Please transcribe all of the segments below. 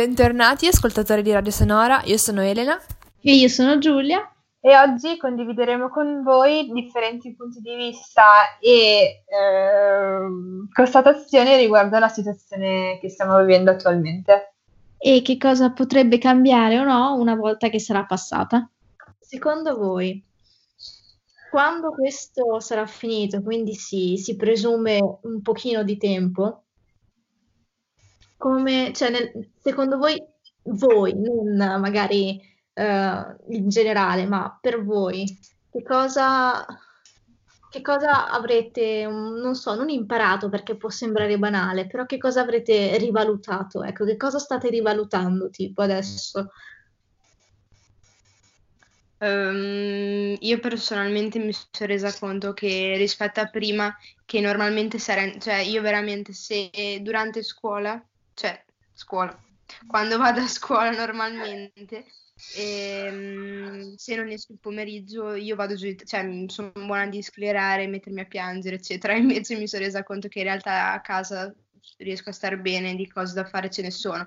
Bentornati ascoltatori di Radio Sonora, io sono Elena. E io sono Giulia. E oggi condivideremo con voi differenti punti di vista e eh, constatazioni riguardo alla situazione che stiamo vivendo attualmente. E che cosa potrebbe cambiare o no una volta che sarà passata? Secondo voi, quando questo sarà finito, quindi si, si presume un pochino di tempo, come, cioè nel, secondo voi, voi, non magari uh, in generale, ma per voi, che cosa, che cosa avrete, non so, non imparato perché può sembrare banale, però che cosa avrete rivalutato? Ecco, che cosa state rivalutando tipo adesso? Um, io personalmente mi sono resa conto che rispetto a prima, che normalmente sarei, cioè io veramente se durante scuola cioè scuola, quando vado a scuola normalmente, e, ehm, se non esco il pomeriggio io vado giù, cioè sono buona di sclerare, mettermi a piangere, eccetera. Invece mi sono resa conto che in realtà a casa riesco a stare bene, di cose da fare ce ne sono.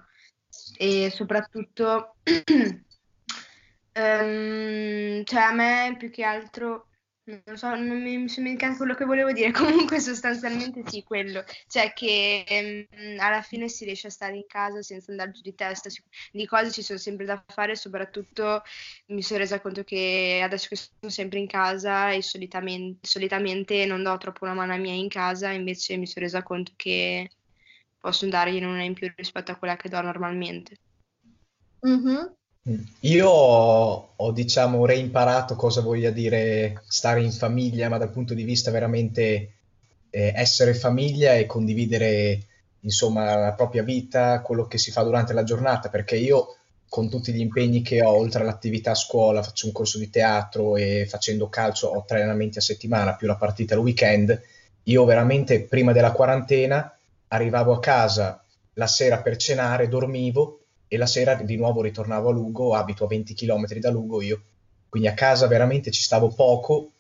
E soprattutto, um, cioè a me più che altro non so, non mi, mi sono dimenticato quello che volevo dire, comunque sostanzialmente sì, quello, cioè che ehm, alla fine si riesce a stare in casa senza andare giù di testa, di cose ci sono sempre da fare, soprattutto mi sono resa conto che adesso che sono sempre in casa e solitamente, solitamente non do troppo una mano a mia in casa, invece mi sono resa conto che posso dargliene una in più rispetto a quella che do normalmente. Mm-hmm. Io ho, diciamo, reimparato cosa voglia dire stare in famiglia, ma dal punto di vista veramente eh, essere famiglia e condividere, insomma, la propria vita, quello che si fa durante la giornata, perché io con tutti gli impegni che ho, oltre all'attività a scuola, faccio un corso di teatro e facendo calcio ho tre allenamenti a settimana più la partita al weekend, io veramente prima della quarantena arrivavo a casa la sera per cenare, dormivo e la sera di nuovo ritornavo a Lugo, abito a 20 km da Lugo io, quindi a casa veramente ci stavo poco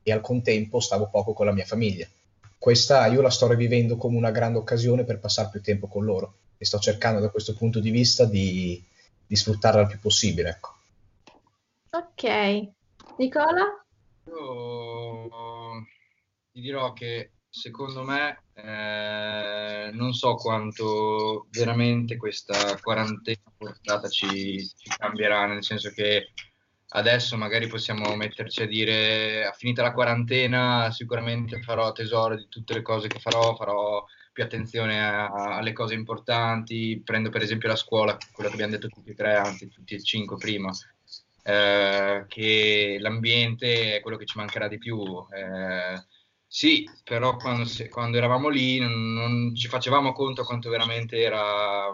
e al contempo stavo poco con la mia famiglia. Questa io la sto rivivendo come una grande occasione per passare più tempo con loro e sto cercando da questo punto di vista di, di sfruttarla il più possibile. Ecco. Ok, Nicola? Io ti dirò che secondo me eh, non so quanto veramente questa quarantena portata ci, ci, cambierà, nel senso che adesso magari possiamo metterci a dire a finita la quarantena sicuramente farò tesoro di tutte le cose che farò, farò più attenzione a, a, alle cose importanti, prendo per esempio la scuola, quello che abbiamo detto tutti e tre, anzi tutti e cinque prima. Eh, che l'ambiente è quello che ci mancherà di più. Eh, sì, però quando, quando eravamo lì non, non, ci facevamo conto quanto veramente era,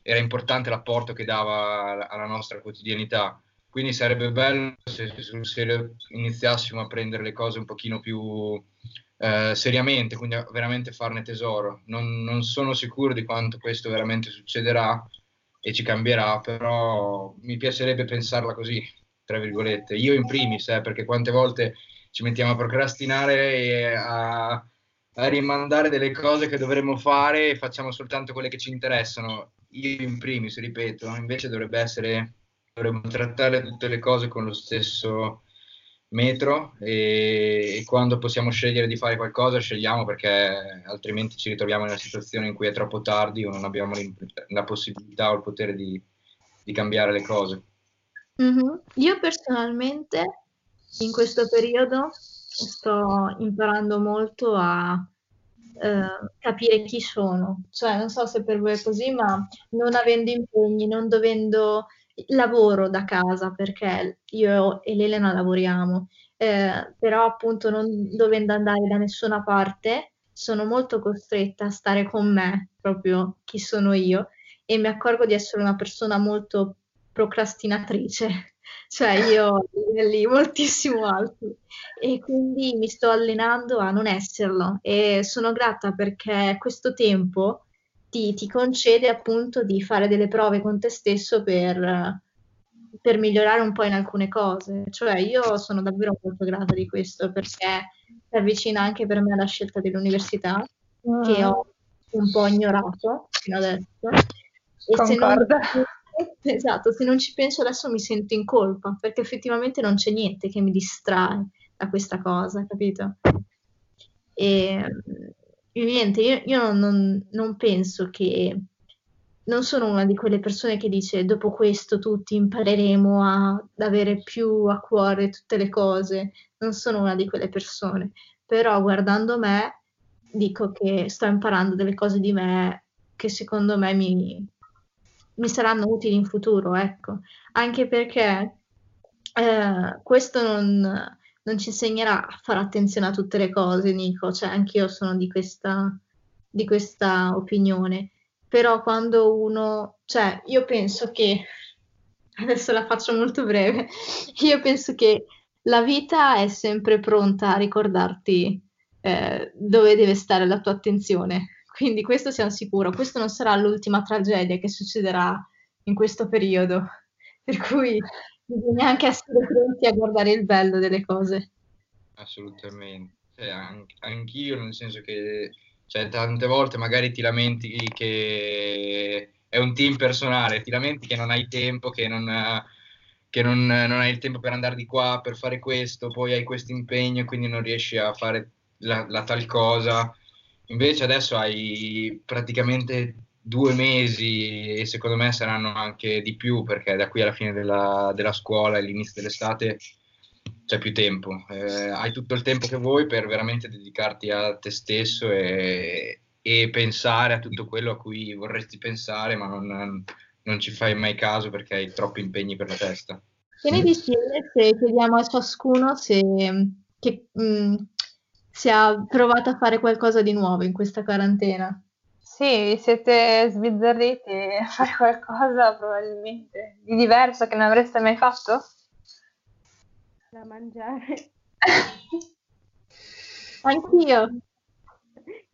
era, importante l'apporto che dava alla nostra quotidianità. Quindi sarebbe bello se sul serio iniziassimo a prendere le cose un pochino più eh, seriamente, quindi a veramente farne tesoro. Non, non sono sicuro di quanto questo veramente succederà e ci cambierà, però mi piacerebbe pensarla così, tra virgolette. Io in primis, eh, perché quante volte ci mettiamo a procrastinare e a, a rimandare delle cose che dovremmo fare e facciamo soltanto quelle che ci interessano. Io in primis, ripeto, invece dovrebbe essere, dovremmo trattare tutte le cose con lo stesso metro e, e, quando possiamo scegliere di fare qualcosa scegliamo perché altrimenti ci ritroviamo in una situazione in cui è troppo tardi o non abbiamo la possibilità o il potere di, di cambiare le cose. Mm-hmm. Io personalmente in questo periodo sto imparando molto a eh, capire chi sono, cioè non so se per voi è così, ma non avendo impegni, non dovendo lavoro da casa perché io e l'Elena lavoriamo, eh, però appunto non dovendo andare da nessuna parte, sono molto costretta a stare con me, proprio chi sono io, e mi accorgo di essere una persona molto procrastinatrice cioè io ho livelli moltissimo alti e quindi mi sto allenando a non esserlo e sono grata perché questo tempo ti, ti concede appunto di fare delle prove con te stesso per, per migliorare un po' in alcune cose. Cioè io sono davvero molto grata di questo perché si avvicina anche per me alla scelta dell'università che ho un po' ignorato fino adesso E se non, Concordo. esatto, se non ci penso adesso mi sento in colpa, perché effettivamente non c'è niente che mi distrae da questa cosa, capito? E mm, niente, io, io non, non- non penso che non sono una di quelle persone che dice dopo questo tutti impareremo a- ad avere più a cuore tutte le cose, non sono una di quelle persone, però guardando me dico che sto imparando delle cose di me che secondo me mi, mi saranno utili in futuro, ecco, anche perché eh, questo non, non ci insegnerà a fare attenzione a tutte le cose, Nico, cioè anch'io sono di questa, di questa opinione, però quando uno, cioè io penso che, adesso la faccio molto breve, io penso che la vita è sempre pronta a ricordarti eh, dove deve stare la tua attenzione, quindi questo siamo sicuro, questo non sarà l'ultima tragedia che succederà in questo periodo, per cui bisogna anche essere pronti a guardare il bello delle cose. Assolutamente. An- anch'io, nel senso che cioè, tante volte magari ti lamenti che è un team personale, ti lamenti che non hai tempo, che non, che non, non hai il tempo per andare di qua, per fare questo, poi hai questo impegno e quindi non riesci a fare la, la tal cosa. Invece adesso hai praticamente due mesi e secondo me saranno anche di più perché da qui alla fine della, della scuola e all'inizio dell'estate c'è più tempo. Eh, hai tutto il tempo che vuoi per veramente dedicarti a te stesso e, e pensare a tutto quello a cui vorresti pensare, ma non, non ci fai mai caso perché hai troppi impegni per la testa. Che ne dici se chiediamo a ciascuno se, che, mh, se ha provato a fare qualcosa di nuovo in questa quarantena? Sì, siete sbizzarriti a fare qualcosa probabilmente di diverso che non avreste mai fatto? Da mangiare. Anch'io.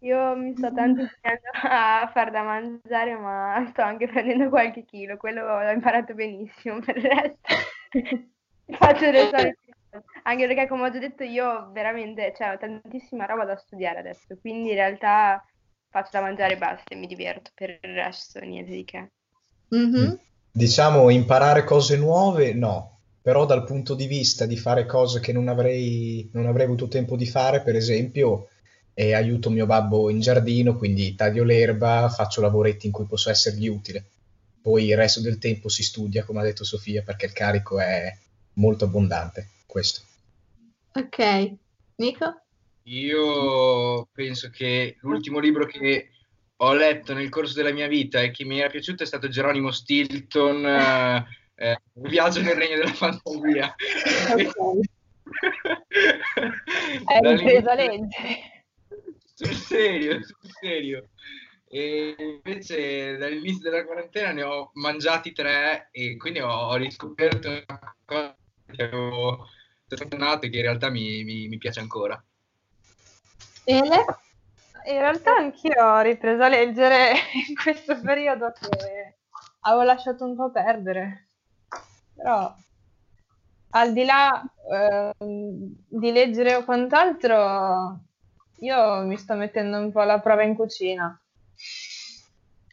Io mi sto tanto impegnando a far da mangiare, ma sto anche prendendo qualche chilo, quello l'ho imparato benissimo, per il resto faccio le solite. Anche perché, come ho già detto, io veramente, cioè, ho tantissima roba da studiare adesso, quindi in realtà faccio da mangiare e basta e mi diverto, per il resto niente di che. Mhm. Diciamo, imparare cose nuove, no. Però dal punto di vista di fare cose che non avrei, non avrei avuto tempo di fare, per esempio, eh, aiuto mio babbo in giardino, quindi taglio l'erba, faccio lavoretti in cui posso essergli utile. Poi il resto del tempo si studia, come ha detto Sofia, perché il carico è molto abbondante. Questo. Ok. Nico? Io penso che l'ultimo libro che ho letto nel corso della mia vita e che mi era piaciuto è stato Geronimo Stilton, eh, eh, Viaggio nel regno della fantasia. Hai Dall'inizio- ripreso a leggere. Sul serio, sul serio. E invece dall'inizio della quarantena ne ho mangiati tre e quindi ho, ho riscoperto una cosa che avevo tornato e che in realtà mi, mi- mi piace ancora. Ele? In realtà anch'io ho ripreso a leggere in questo periodo che avevo lasciato un po' perdere. Però al di là ehm, di leggere o quant'altro, io mi sto mettendo un po' alla prova in cucina.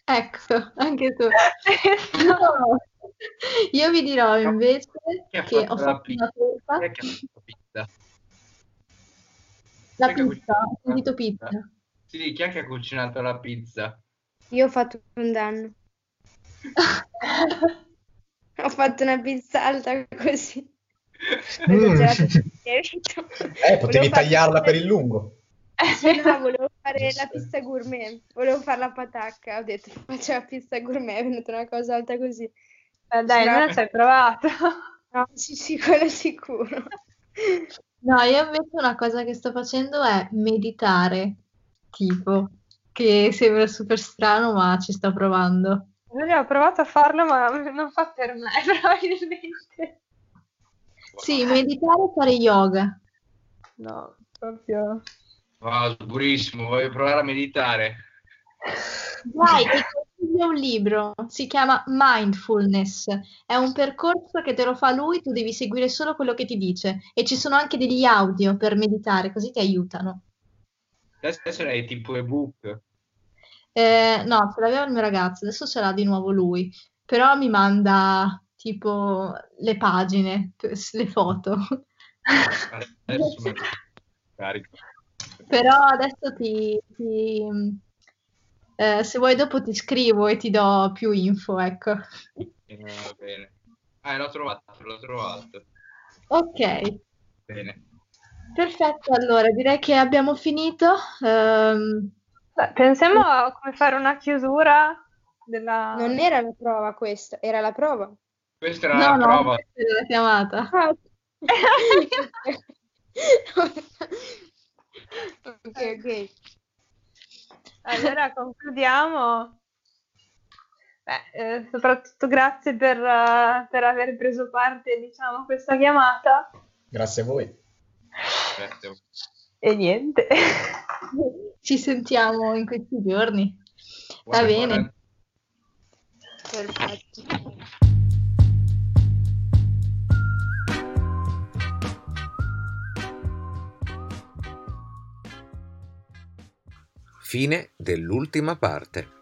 Ecco, anche tu. No. Io vi dirò invece che fatto ho fatto pizza? una Chi è torta. che ha fatto la pizza? La Chi che pizza, ho sentito la pizza. Sì, chi è che ha cucinato la pizza? Io ho fatto un danno, ho fatto una pizza alta così. Mm. Eh, potevi tagliarla per il lungo. No, volevo fare la pizza gourmet, volevo fare la patacca, ho detto faccio la pizza gourmet, è venuta una cosa alta così. Eh, dai, No. almeno ci hai provato. No, sì, sì, quello sicuro. No, io invece una cosa che sto facendo è meditare, tipo, che sembra super strano, ma ci sto provando. Io ho provato a farlo, ma non fa per me, probabilmente. Sì, meditare e fare yoga. No, proprio. Wow, sicurissimo, voglio provare a meditare. Dai, ti consiglio un libro, si chiama Mindfulness, è un percorso che te lo fa lui, tu devi seguire solo quello che ti dice e ci sono anche degli audio per meditare, così ti aiutano. Adesso lei tipo ebook. Eh, no, ce l'aveva il mio ragazzo, adesso ce l'ha di nuovo lui, però mi manda tipo le pagine, le foto. Adesso me carico. Però adesso ti, ti, eh, se vuoi dopo ti scrivo e ti do più info, ecco. Eh, va bene. Ah, l'ho trovato, l'ho trovato. Ok, Bene. perfetto. Allora, direi che abbiamo finito. Beh, pensiamo a come fare una chiusura della... Non era la prova questa, era la prova. Questa era no, la no, prova. questa è la chiamata. Ah. ok, ok. Allora concludiamo. Beh, eh, soprattutto grazie per, eh, per aver preso parte, diciamo, a questa chiamata. Grazie a voi. E niente. Ci sentiamo in questi giorni. Buona- Va bene. buona- Perfetto. Fine dell'ultima parte.